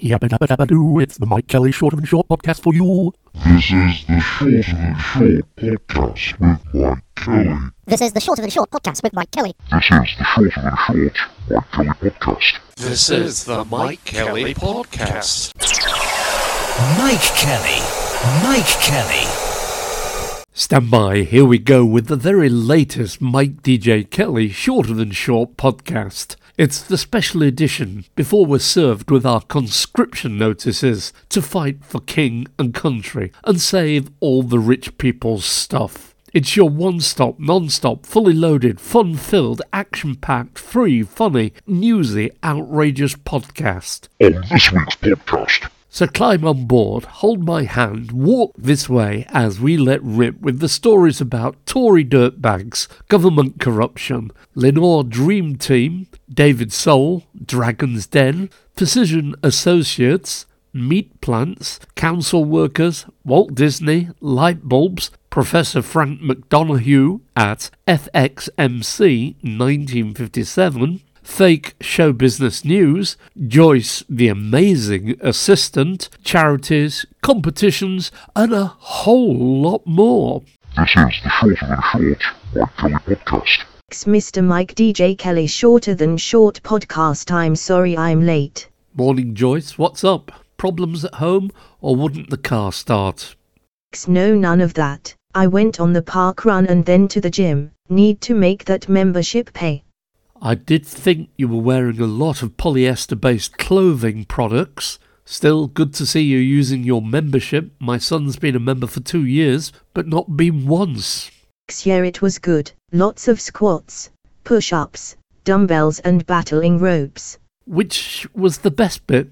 Yabba dabba dabba doo, it's the Mike Kelly Short and Short podcast for you. This is the Shorter Than Short podcast with Mike Kelly. This is the Shorter Than Short podcast with Mike Kelly. This is the Shorter Than Short Mike Kelly podcast. This is the Mike Kelly Podcast. Mike Kelly. Mike Kelly. Stand by, here we go with the very latest Mike DJ Kelly Shorter Than Short podcast. It's the special edition before we're served with our conscription notices to fight for king and country and save all the rich people's stuff. It's your one stop, non stop, fully loaded, fun filled, action packed, free, funny, newsy, outrageous podcast. On this week's podcast, So climb on board, hold my hand, walk this way as we let rip with the stories about Tory dirtbags, government corruption, Lenor Dream Team, David Soul, Dragon's Den, Physician Associates, meat plants, council workers, Walt Disney, light bulbs, Professor Frank McDonough at FXMC 1957, fake show business news, Joyce the amazing assistant, charities, competitions, and a whole lot more. this is the Shorter Than Short Mike Kelly podcast. Mr. Mike DJ Kelly Shorter Than Short podcast. I'm sorry I'm late. Morning, Joyce. What's up? Problems at home, or wouldn't the car start? No, none of that. I went on the park run and then to the gym. Need to make that membership pay. I did think you were wearing a lot of polyester based clothing products. Still, good to see you using your membership. My son's been a member for two years, but not been once. Yeah, it was good. Lots of squats, push ups, dumbbells, and battling ropes. Which was the best bit?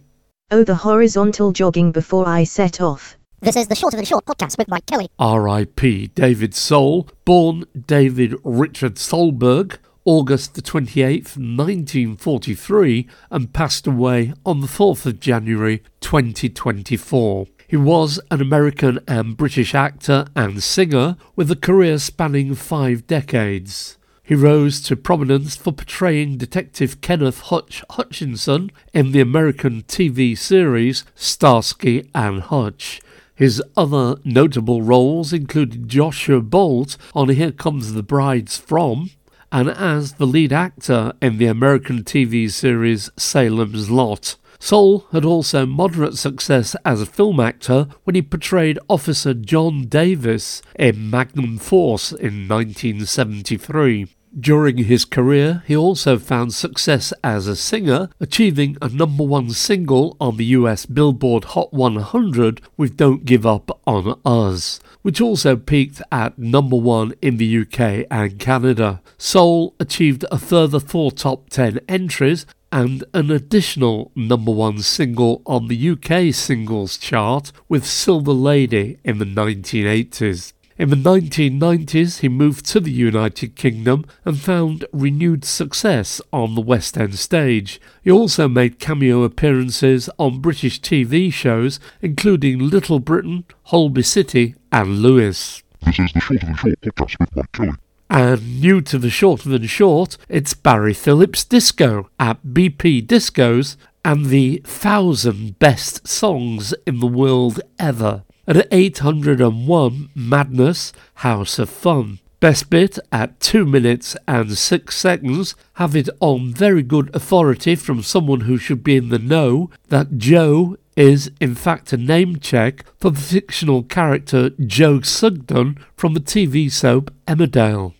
Oh, the horizontal jogging before I set off. This is the Shorter Than Short podcast with Mike Kelly. R.I.P. David Soul, born David Richard Solberg, August the 28th, 1943, and passed away on the 4th of January 2024. He was an American and British actor and singer with a career spanning five decades. He rose to prominence for portraying Detective Kenneth Hutch Hutchinson in the American TV series Starsky and Hutch. His other notable roles included Joshua Bolt on Here Comes the Brides From, and as the lead actor in the American TV series Salem's Lot. Soul had also moderate success as a film actor when he portrayed Officer John Davis in Magnum Force in 1973. During his career, he also found success as a singer, achieving a number one single on the US Billboard Hot 100 with Don't Give Up on Us, which also peaked at number one in the UK and Canada. Soul achieved a further four top 10 entries and an additional number one single on the UK singles chart with Silver Lady in the 1980s. In the 1990s, he moved to the United Kingdom and found renewed success on the West End stage. He also made cameo appearances on British TV shows, including Little Britain, Holby City, and Lewis. This is the Shorter Than Short podcast with Mike Kelly. And new to the Shorter Than Short, it's Barry Phillips Disco at BP Discos and the thousand best songs in the world ever. At 801 Madness House of Fun. Best bit at 2 minutes and 6 seconds. Have it on very good authority from someone who should be in the know that Joe is in fact a name check for the fictional character Joe Sugden from the TV soap Emmerdale.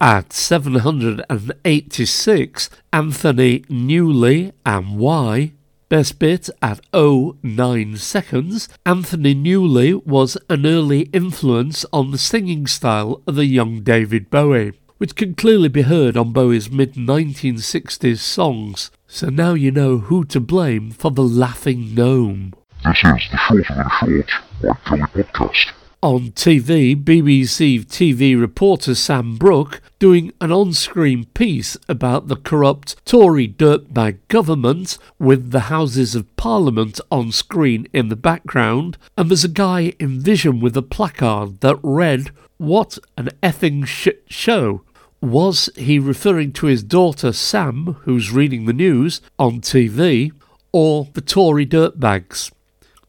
At 786, Anthony Newley and Y. Best bit at 09 seconds. Anthony Newley was an early influence on the singing style of the young David Bowie, which can clearly be heard on Bowie's mid 1960s songs. So now you know who to blame for the laughing gnome. This is the Shorter Than Short Mike Kelly podcast. On TV, BBC TV reporter Sam Brooke doing an on screen piece about the corrupt Tory dirtbag government with the Houses of Parliament on screen in the background, and there's a guy in vision with a placard that read, What an effing shit show! Was he referring to his daughter Sam, who's reading the news on TV, or the Tory dirtbags.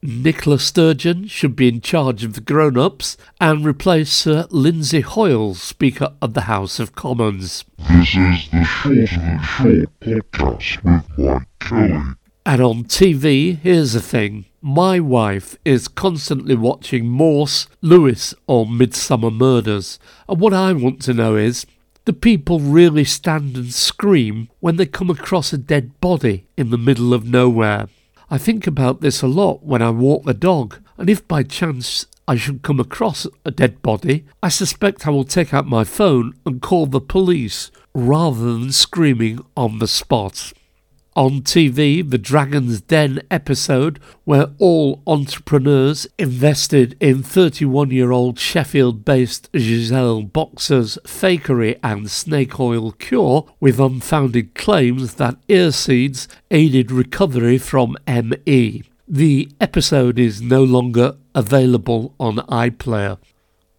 Nicola Sturgeon should be in charge of the grown ups and replace Sir Lindsay Hoyle, Speaker of the House of Commons. This is the Shorter Than Short podcast with Mike Kelly. And on TV, here's the thing. My wife is constantly watching Morse, Lewis, or Midsomer Murders. And what I want to know is do people really stand and scream when they come across a dead body in the middle of nowhere? I think about this a lot when I walk the dog, and if by chance I should come across a dead body, I suspect I will take out my phone and call the police rather than screaming on the spot. On TV, the Dragon's Den episode, where all entrepreneurs invested in 31 year old Sheffield based Giselle Boxer's fakery and snake oil cure with unfounded claims that ear seeds aided recovery from ME. The episode is no longer available on iPlayer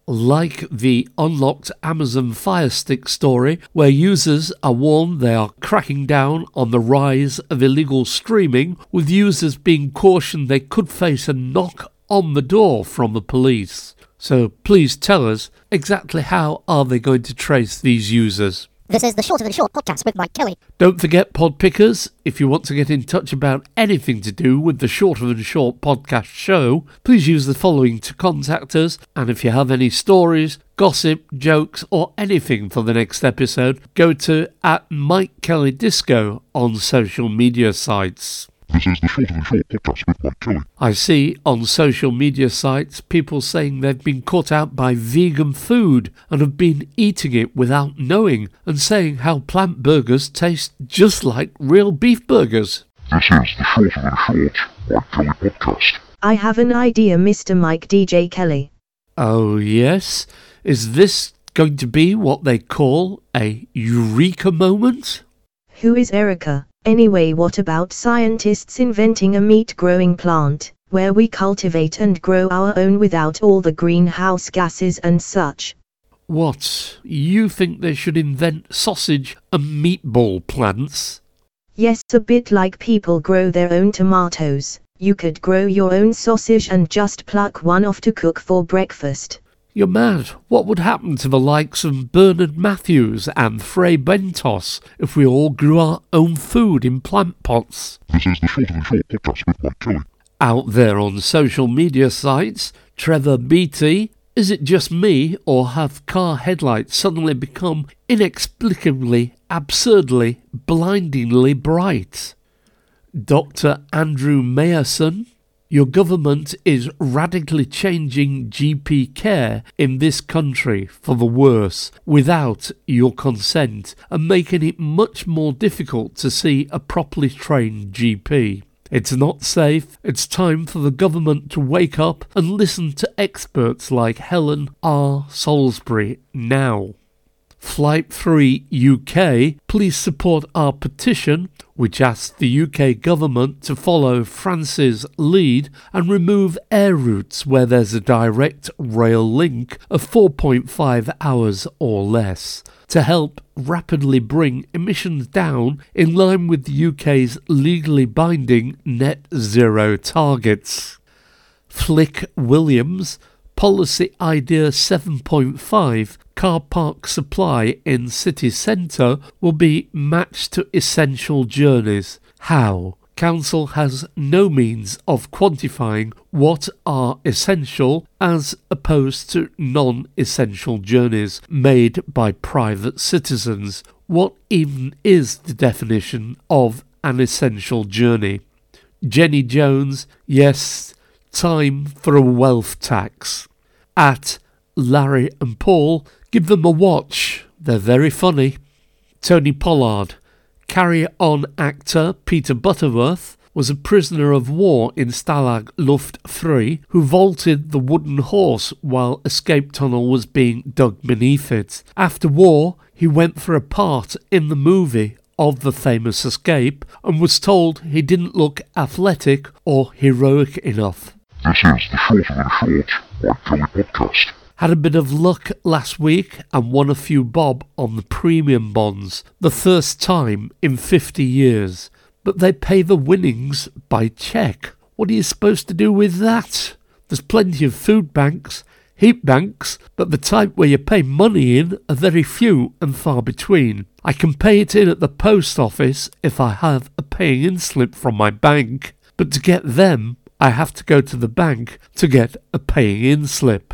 like the unlocked Amazon Fire Stick story, where users are warned they are cracking down on the rise of illegal streaming, with users being cautioned they could face a knock on the door from the police. So please tell us exactly how are they going to trace these users? This is the Shorter Than Short podcast with Mike Kelly. Don't forget, pod pickers, if you want to get in touch about anything to do with the Shorter Than Short podcast show, please use the following to contact us. And if you have any stories, gossip, jokes, or anything for the next episode, go to at Mike Kelly Disco on social media sites. This is the Shorter Than Short podcast with Mike Kelly. I see on social media sites people saying they've been caught out by vegan food and have been eating it without knowing and saying how plant burgers taste just like real beef burgers. This is the Shorter Than Short Mike Kelly podcast. I have an idea, Mr. Mike DJ Kelly. Oh, yes? Is this going to be what they call a eureka moment? Who is Erica? Anyway, what about scientists inventing a meat growing plant, where we cultivate and grow our own without all the greenhouse gases and such? What? You think they should invent sausage and meatball plants? Yes, a bit like people grow their own tomatoes. You could grow your own sausage and just pluck one off to cook for breakfast. You're mad. What would happen to the likes of Bernard Matthews and Fray Bentos if we all grew our own food in plant pots? This is the Shorter Than Short podcast with Mike Kelly. Out there on social media sites, Trevor Beattie, is it just me or have car headlights suddenly become inexplicably, absurdly, blindingly bright? Dr. Andrew Mayerson, your government is radically changing GP care in this country for the worse without your consent and making it much more difficult to see a properly trained GP. It's not safe. It's time for the government to wake up and listen to experts like Helen R. Salisbury now. Flight Free UK, please support our petition, which asks the UK government to follow France's lead and remove air routes where there's a direct rail link of 4.5 hours or less to help rapidly bring emissions down in line with the UK's legally binding net zero targets. Flick Williams, Policy Idea 7.5 car park supply in city centre will be matched to essential journeys. How? Council has no means of quantifying what are essential as opposed to non essential journeys made by private citizens. What even is the definition of an essential journey? Jenny Jones, yes, time for a wealth tax. At Larry and Paul, give them a watch. They're very funny. Tony Pollard, carry on actor Peter Butterworth, was a prisoner of war in Stalag Luft 3 who vaulted the wooden horse while escape tunnel was being dug beneath it. After war, he went for a part in the movie of the famous escape and was told he didn't look athletic or heroic enough. This is the Shorter Than Short Mike Kelly podcast. Had a bit of luck last week and won a few bob on the premium bonds, the first time in 50 years. but they pay the winnings by cheque. What are you supposed to do with that? There's plenty of food banks, heat banks, but the type where you pay money in are very few and far between. I can pay it in at the post office if I have a paying in slip from my bank, but to get them, I have to go to the bank to get a paying in slip.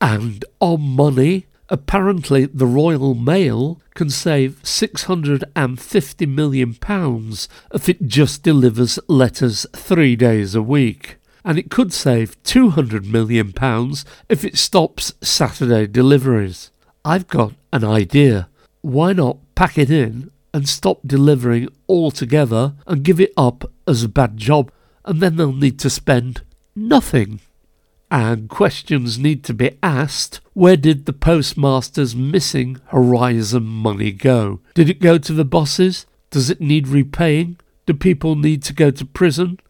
And on money, apparently the Royal Mail can save £650 million if it just delivers letters three days a week. And it could save £200 million if it stops Saturday deliveries. I've got an idea. Why not pack it in and stop delivering altogether and give it up as a bad job? And then they'll need to spend nothing and questions need to be asked where did the postmaster's missing Horizon money go? Did it go to the bosses? Does it need repaying? Do people need to go to prison?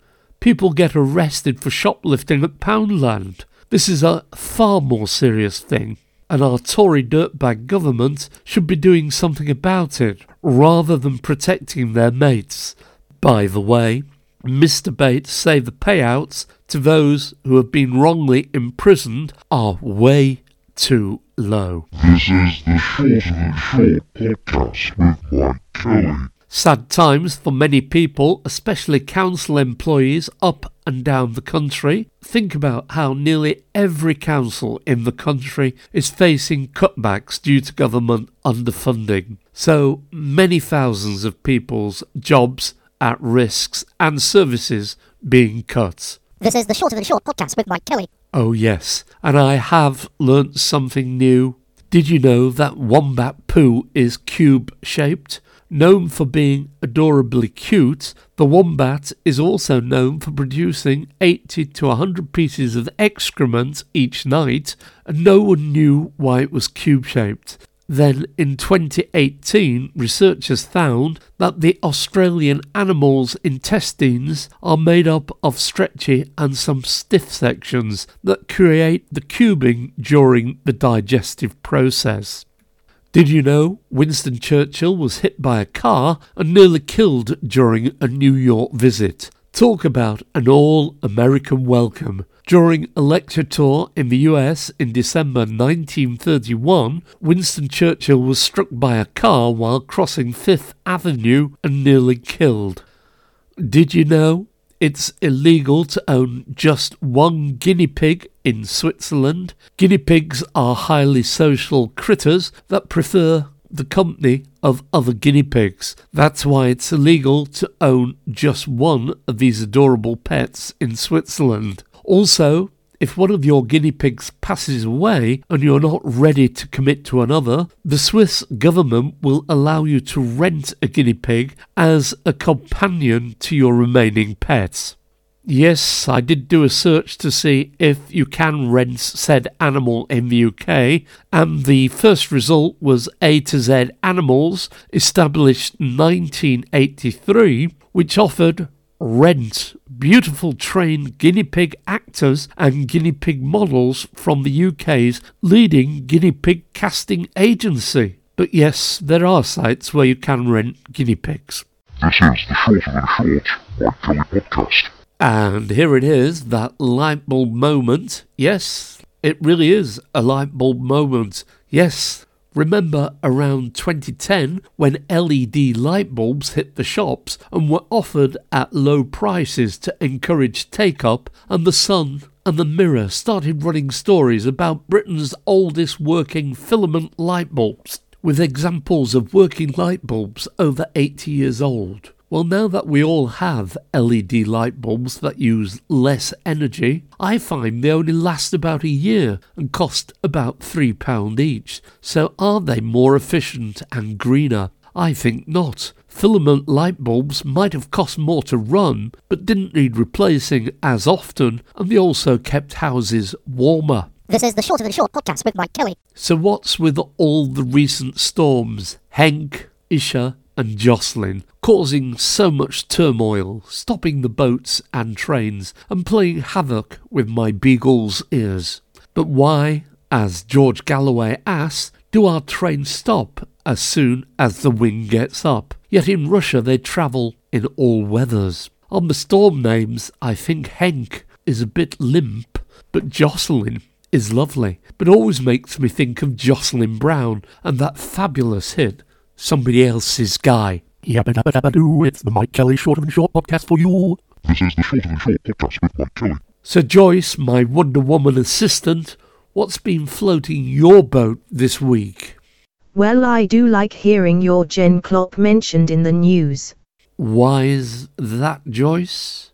People get arrested for shoplifting at Poundland. This is a far more serious thing, and our Tory dirtbag government should be doing something about it rather than protecting their mates. By the way, Mr. Bates say the payouts to those who have been wrongly imprisoned are way too low. This is the Shorter Than Short podcast with Mike Kelly. Sad times for many people, especially council employees up and down the country. Think about how nearly every council in the country is facing cutbacks due to government underfunding. So many thousands of people's jobs at risks and services being cut. This is the Shorter Than Short podcast with Mike Kelly. Oh, yes, and I have learnt something new. Did you know that wombat poo is cube shaped? Known for being adorably cute, the wombat is also known for producing 80 to 100 pieces of excrement each night, and no one knew why it was cube shaped. Then in 2018, researchers found that the Australian animal's intestines are made up of stretchy and some stiff sections that create the cubing during the digestive process. Did you know Winston Churchill was hit by a car and nearly killed during a New York visit? Talk about an all American welcome. During a lecture tour in the US in December 1931, Winston Churchill was struck by a car while crossing Fifth Avenue and nearly killed. Did you know it's illegal to own just one guinea pig in Switzerland? Guinea pigs are highly social critters that prefer the company of other guinea pigs. That's why it's illegal to own just one of these adorable pets in Switzerland. Also, if one of your guinea pigs passes away and you're not ready to commit to another, the Swiss government will allow you to rent a guinea pig as a companion to your remaining pets. Yes, I did do a search to see if you can rent said animal in the UK, and the first result was A to Z Animals, established 1983, which offered rent beautiful trained guinea pig actors and guinea pig models from the UK's leading guinea pig casting agency. But yes, there are sites where you can rent guinea pigs. This is the Shorter Than Short Mike Kelly podcast. And here it is, that light bulb moment. Yes, it really is a light bulb moment. Yes, Remember around 2010 when LED light bulbs hit the shops and were offered at low prices to encourage take up, and the Sun and the Mirror started running stories about Britain's oldest working filament light bulbs, with examples of working light bulbs over 80 years old. Well, now that we all have LED light bulbs that use less energy, I find they only last about a year and cost about £3 each. So are they more efficient and greener? I think not. Filament light bulbs might have cost more to run, but didn't need replacing as often, and they also kept houses warmer. This is the Shorter Than Short podcast with Mike Kelly. So, what's with all the recent storms? Henk, Isha, and Jocelyn, causing so much turmoil, stopping the boats and trains, and playing havoc with my beagle's ears. But why, as George Galloway asks, do our trains stop as soon as the wind gets up? Yet in Russia they travel in all weathers. On the storm names, I think Henk is a bit limp, but Jocelyn is lovely, but always makes me think of Jocelyn Brown and that fabulous hit, Somebody Else's Guy. Yabba dabba dabba doo, it's the Mike Kelly Short and Short podcast for you. This is the Shorter Than Short podcast with Mike Kelly. So, Joyce, my Wonder Woman assistant, what's been floating your boat this week? Well, I do like hearing Jürgen Klopp mentioned in the news. Why is that, Joyce?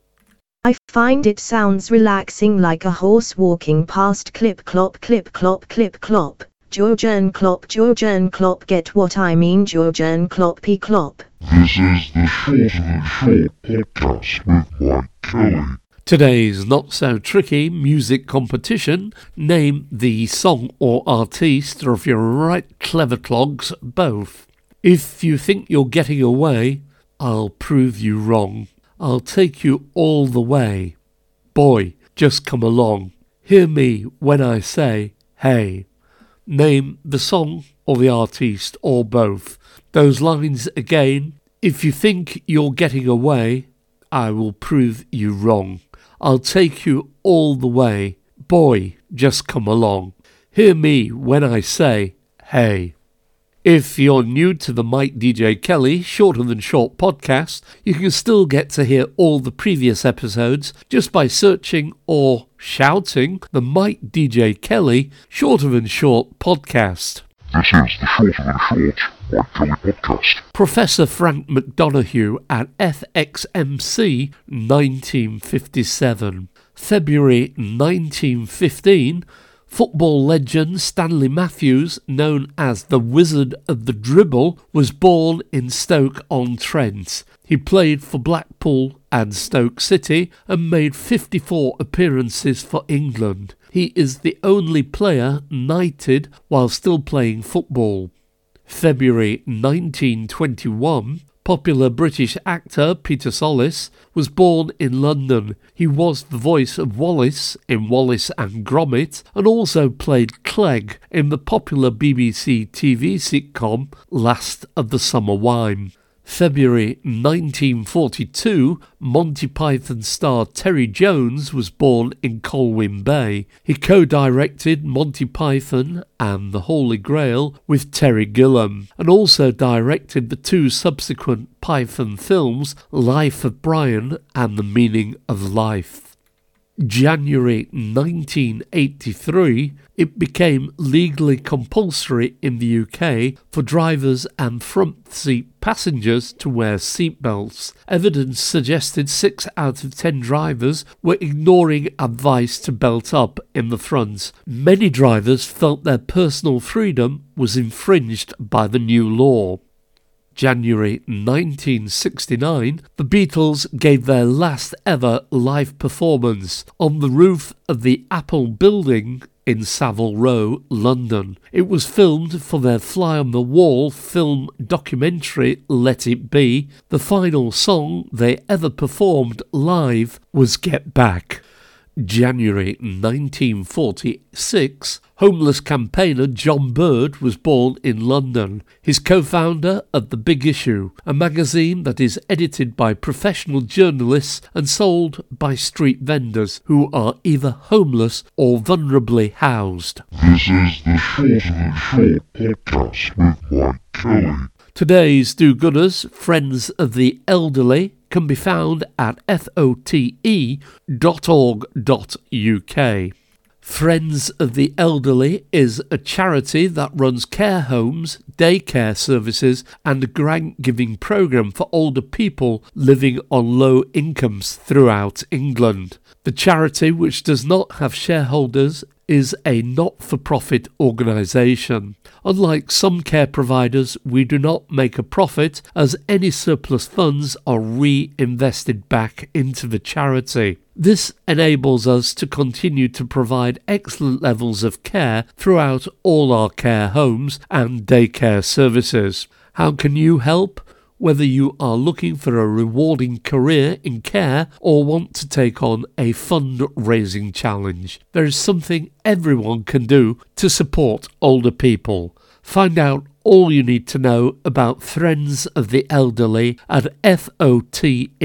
I find it sounds relaxing like a horse walking past clip clop clip clop clip clop. Georgian clop Georgian clop get what I mean Georgian cloppy clop. This is the Shorter Than Short podcast with Mike Kelly. Today's not so tricky music competition. Name the song or artiste, or if you're right clever clogs, both. If you think you're getting away, I'll prove you wrong. I'll take you all the way. Boy, just come along. Hear me when I say, hey. Name the song or the artiste or both. Those lines again. If you think you're getting away, I will prove you wrong. I'll take you all the way. Boy, just come along. Hear me when I say, hey. If you're new to the Mike DJ Kelly Shorter Than Short podcast, you can still get to hear all the previous episodes just by searching or shouting the Mike DJ Kelly Shorter Than Short podcast. This is the Shorter Than Short Mike Kelly podcast. Professor Frank McDonough at FXMC 1957. February 1915, football legend Stanley Matthews, known as the Wizard of the Dribble, was born in Stoke-on-Trent. He played for Blackpool and Stoke City and made 54 appearances for England. He is the only player knighted while still playing football. February 1921, popular British actor Peter Sallis was born in London. He was the voice of Wallace in Wallace and Gromit and also played Clegg in the popular BBC TV sitcom Last of the Summer Wine. February 1942, Monty Python star Terry Jones was born in Colwyn Bay. He co directed Monty Python and the Holy Grail with Terry Gilliam, and also directed the two subsequent Python films, Life of Brian and The Meaning of Life. January 1983, it became legally compulsory in the UK for drivers and front seat passengers to wear seatbelts. Evidence suggested 6 out of 10 drivers were ignoring advice to belt up in the front. Many drivers felt their personal freedom was infringed by the new law. January 1969, the Beatles gave their last ever live performance on the roof of the Apple Building in Savile Row, London. It was filmed for their Fly on the Wall film documentary Let It Be. The final song they ever performed live was Get Back. January 1946, homeless campaigner John Bird was born in London. He's co founder of The Big Issue, a magazine that is edited by professional journalists and sold by street vendors who are either homeless or vulnerably housed. This is the Shorter Than Short podcast with Mike Kelly. Today's do gooders, Friends of the Elderly, can be found at fote.org.uk. Friends of the Elderly is a charity that runs care homes, daycare services, and a grant giving programme for older people living on low incomes throughout England. The charity, which does not have shareholders, is a not for profit organisation. Unlike some care providers, we do not make a profit as any surplus funds are reinvested back into the charity. This enables us to continue to provide excellent levels of care throughout all our care homes and daycare services. How can you help? Whether you are looking for a rewarding career in care or want to take on a fundraising challenge, there is something everyone can do to support older people. Find out all you need to know about Friends of the Elderly at fote.org.uk.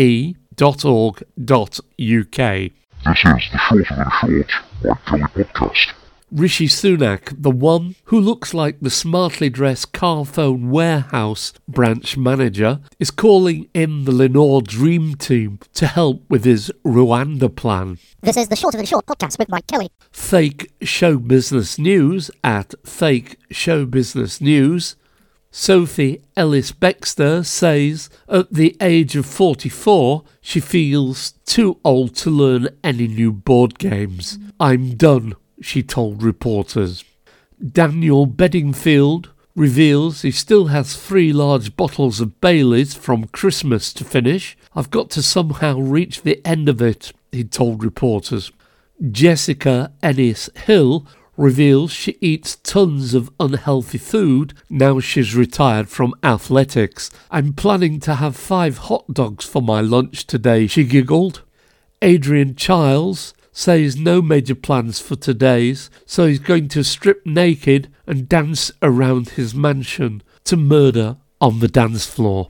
This is the Shorter Than Short Mike Kelly podcast. Rishi Sunak, the one who looks like the smartly dressed Carphone warehouse branch manager, is calling in the Lenor Dream Team to help with his Rwanda plan. This is the Shorter Than Short podcast with Mike Kelly. Fake show business news at Fake Show Business News. Sophie Ellis Bextor says at the age of 44 she feels too old to learn any new board games. I'm done, she told reporters. Daniel Bedingfield reveals he still has three large bottles of Baileys from Christmas to finish. I've got to somehow reach the end of it, he told reporters. Jessica Ennis Hill reveals she eats tons of unhealthy food now she's retired from athletics. I'm planning to have five hot dogs for my lunch today, she giggled. Adrian Chiles says no major plans for today's, so he's going to strip naked and dance around his mansion to murder on the dance floor.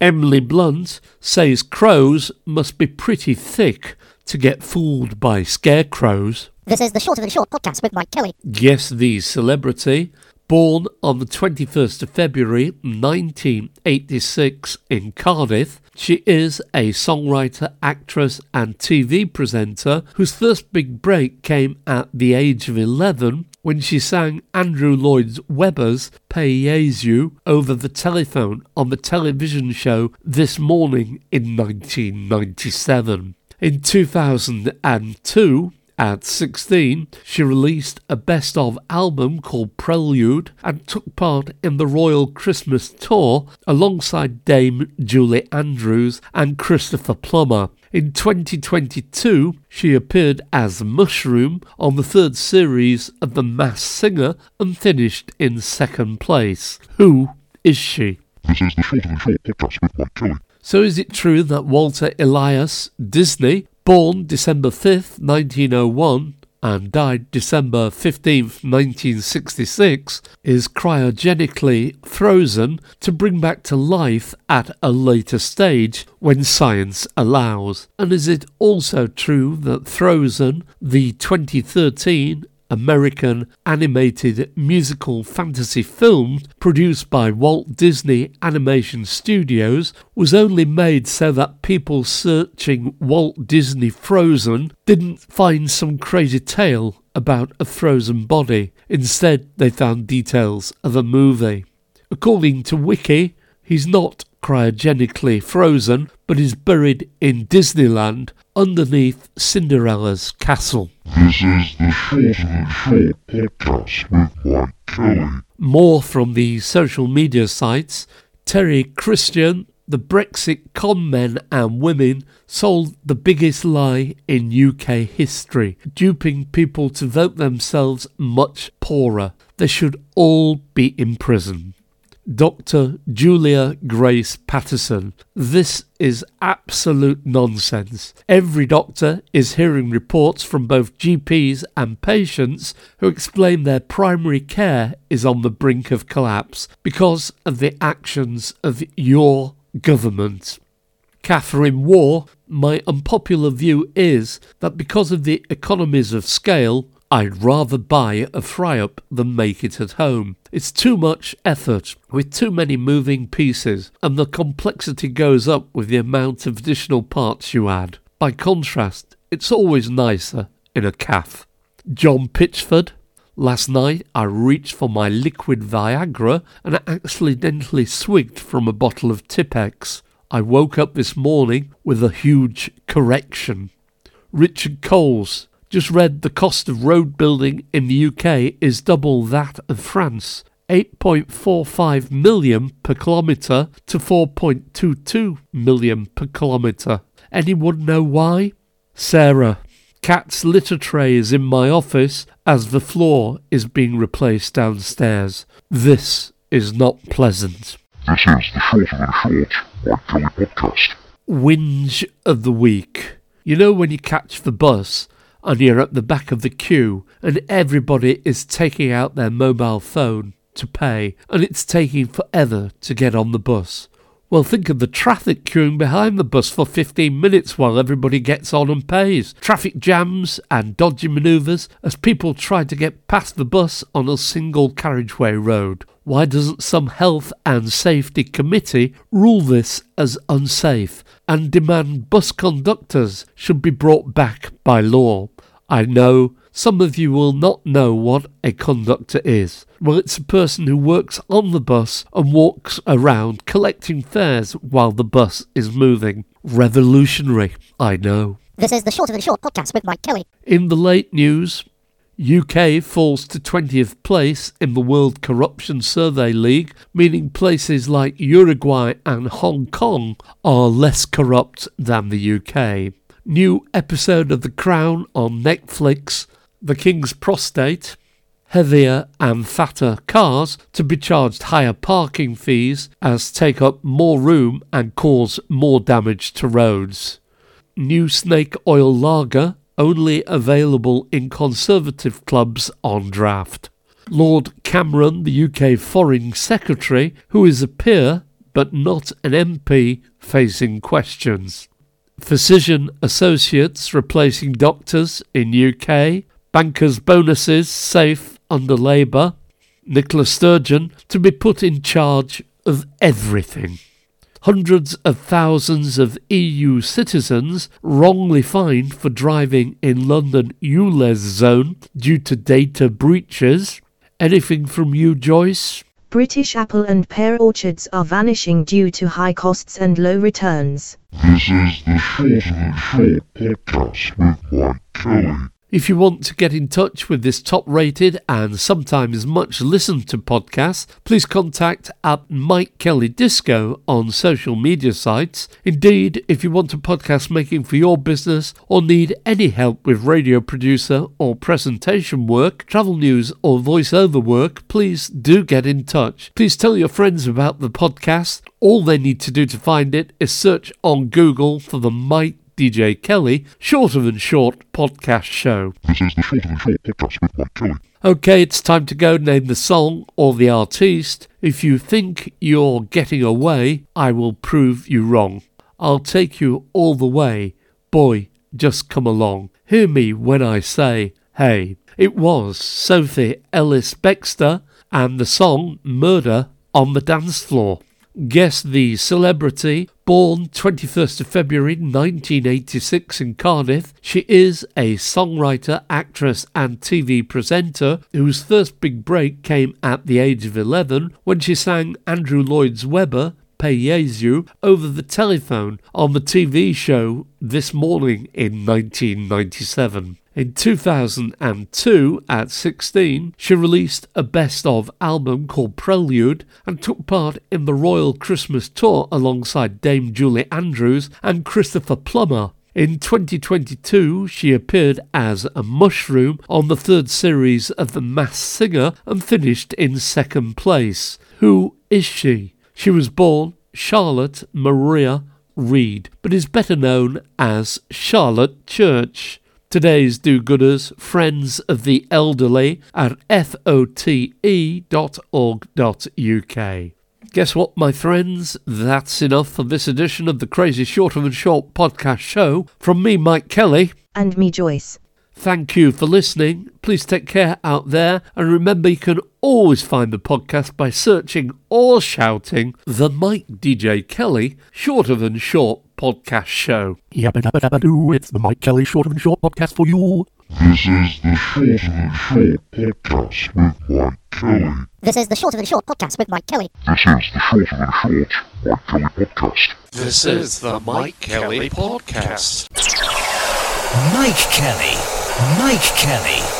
Emily Blunt says crows must be pretty thick to get fooled by scarecrows. This is the Shorter Than Short podcast with Mike Kelly. Guess the celebrity. Born on the 21st of February 1986 in Cardiff, she is a songwriter, actress, and TV presenter whose first big break came at the age of 11 when she sang Andrew Lloyd Webber's Pie Jesu over the telephone on the television show This Morning in 1997. In 2002, at 16, she released a best of album called Prelude and took part in the Royal Christmas Tour alongside Dame Julie Andrews and Christopher Plummer. In 2022, she appeared as Mushroom on the third series of The Masked Singer and finished in second place. Who is she? This is the Shorter Than Short podcast with Mike Kelly. So is it true that Walter Elias Disney, born December 5th, 1901, and died December 15th, 1966, is cryogenically frozen to bring back to life at a later stage when science allows? And is it also true that Frozen, the 2013 American animated musical fantasy film produced by Walt Disney Animation Studios was only made so that people searching Walt Disney Frozen didn't find some crazy tale about a frozen body. Instead, they found details of a movie. According to Wiki, he's not cryogenically frozen, but is buried in Disneyland underneath Cinderella's castle. This is the Than Short podcast with Mike Kelly. More from the social media sites. Terry Christian, the Brexit con men and women, sold the biggest lie in UK history, duping people to vote themselves much poorer. They should all be in prison. Dr. Julia Grace Patterson. This is absolute nonsense. Every doctor is hearing reports from both GPs and patients who explain their primary care is on the brink of collapse because of the actions of your government. Catherine War, my unpopular view is that because of the economies of scale, I'd rather buy a fry up than make it at home. It's too much effort with too many moving pieces, and the complexity goes up with the amount of additional parts you add. By contrast, it's always nicer in a calf. John Pitchford. Last night I reached for my liquid Viagra and accidentally swigged from a bottle of Tipp-Ex. I woke up this morning with a huge correction. Richard Coles just read the cost of road building in the UK is double that of France. 8.45 million per kilometre to 4.22 million per kilometre. Anyone know why? Sarah. Cat's litter tray is in my office as the floor is being replaced downstairs. This is not pleasant. This is the Short Mike Kelly podcast. Whinge of the week. You know when you catch the bus and you're at the back of the queue and everybody is taking out their mobile phone to pay, and it's taking forever to get on the bus. Well, think of the traffic queuing behind the bus for 15 minutes while everybody gets on and pays. Traffic jams and dodgy manoeuvres as people try to get past the bus on a single carriageway road. Why doesn't some health and safety committee rule this as unsafe and demand bus conductors should be brought back by law? I know some of you will not know what a conductor is. Well, it's a person who works on the bus and walks around collecting fares while the bus is moving. Revolutionary, I know. This is the Shorter Than Short podcast with Mike Kelly. In the late news, UK falls to 20th place in the World Corruption Survey League, meaning places like Uruguay and Hong Kong are less corrupt than the UK. New episode of The Crown on Netflix the King's prostate, heavier and fatter cars to be charged higher parking fees as take up more room and cause more damage to roads. New snake oil lager only available in conservative clubs on draft. Lord Cameron, the UK Foreign Secretary, who is a peer but not an MP, facing questions. Physician associates replacing doctors in UK, bankers' bonuses safe under Labour, Nicola Sturgeon to be put in charge of everything. Hundreds of thousands of EU citizens wrongly fined for driving in London ULEZ zone due to data breaches. Anything from you, Joyce? British apple and pear orchards are vanishing due to high costs and low returns. This is the Shorter Than Short podcast with Mike Kelly. If you want to get in touch with this top rated and sometimes much listened to podcast, please contact at Mike Kelly Disco on social media sites. Indeed, if you want a podcast making for your business or need any help with radio producer or presentation work, travel news or voiceover work, please do get in touch. Please tell your friends about the podcast. All they need to do to find it is search on Google for the Mike DJ Kelly, Shorter Than Short podcast show. This is the Shorter Than Short podcast with Mike Kelly. Okay, it's time to go name the song or the artiste. If you think you're getting away, I will prove you wrong. I'll take you all the way. Boy, just come along. Hear me when I say, hey. It was Sophie Ellis Bextor and the song Murder on the Dance Floor. Guess the celebrity, born 21st of February 1986 in Cardiff. She is a songwriter, actress, and TV presenter whose first big break came at the age of 11 when she sang Andrew Lloyd's Webber Pie Jesu over the telephone on the TV show This Morning in 1997. In 2002, at 16, she released a best of album called Prelude and took part in the Royal Christmas Tour alongside Dame Julie Andrews and Christopher Plummer. In 2022, she appeared as a mushroom on the third series of The Masked Singer and finished in second place. Who is she? She was born Charlotte Maria Reed, but is better known as Charlotte Church. Today's do gooders, friends of the elderly at fote.org.uk. Guess what, my friends? That's enough for this edition of the Crazy Shorter Than Short podcast show. From me, Mike Kelly. And me, Joyce. Thank you for listening. Please take care out there. And remember, you can always find the podcast by searching or shouting the Mike DJ Kelly Shorter Than Short podcast show. Yabba dabba dabba doo, it's the Mike Kelly Shorter Than Short podcast for you. This is the Shorter Than Short podcast with Mike Kelly. This is the Shorter Than Short podcast with Mike Kelly. This is the Shorter Than Short Mike Kelly podcast. This is the Mike Kelly Podcast. Mike Kelly. Mike Kelly.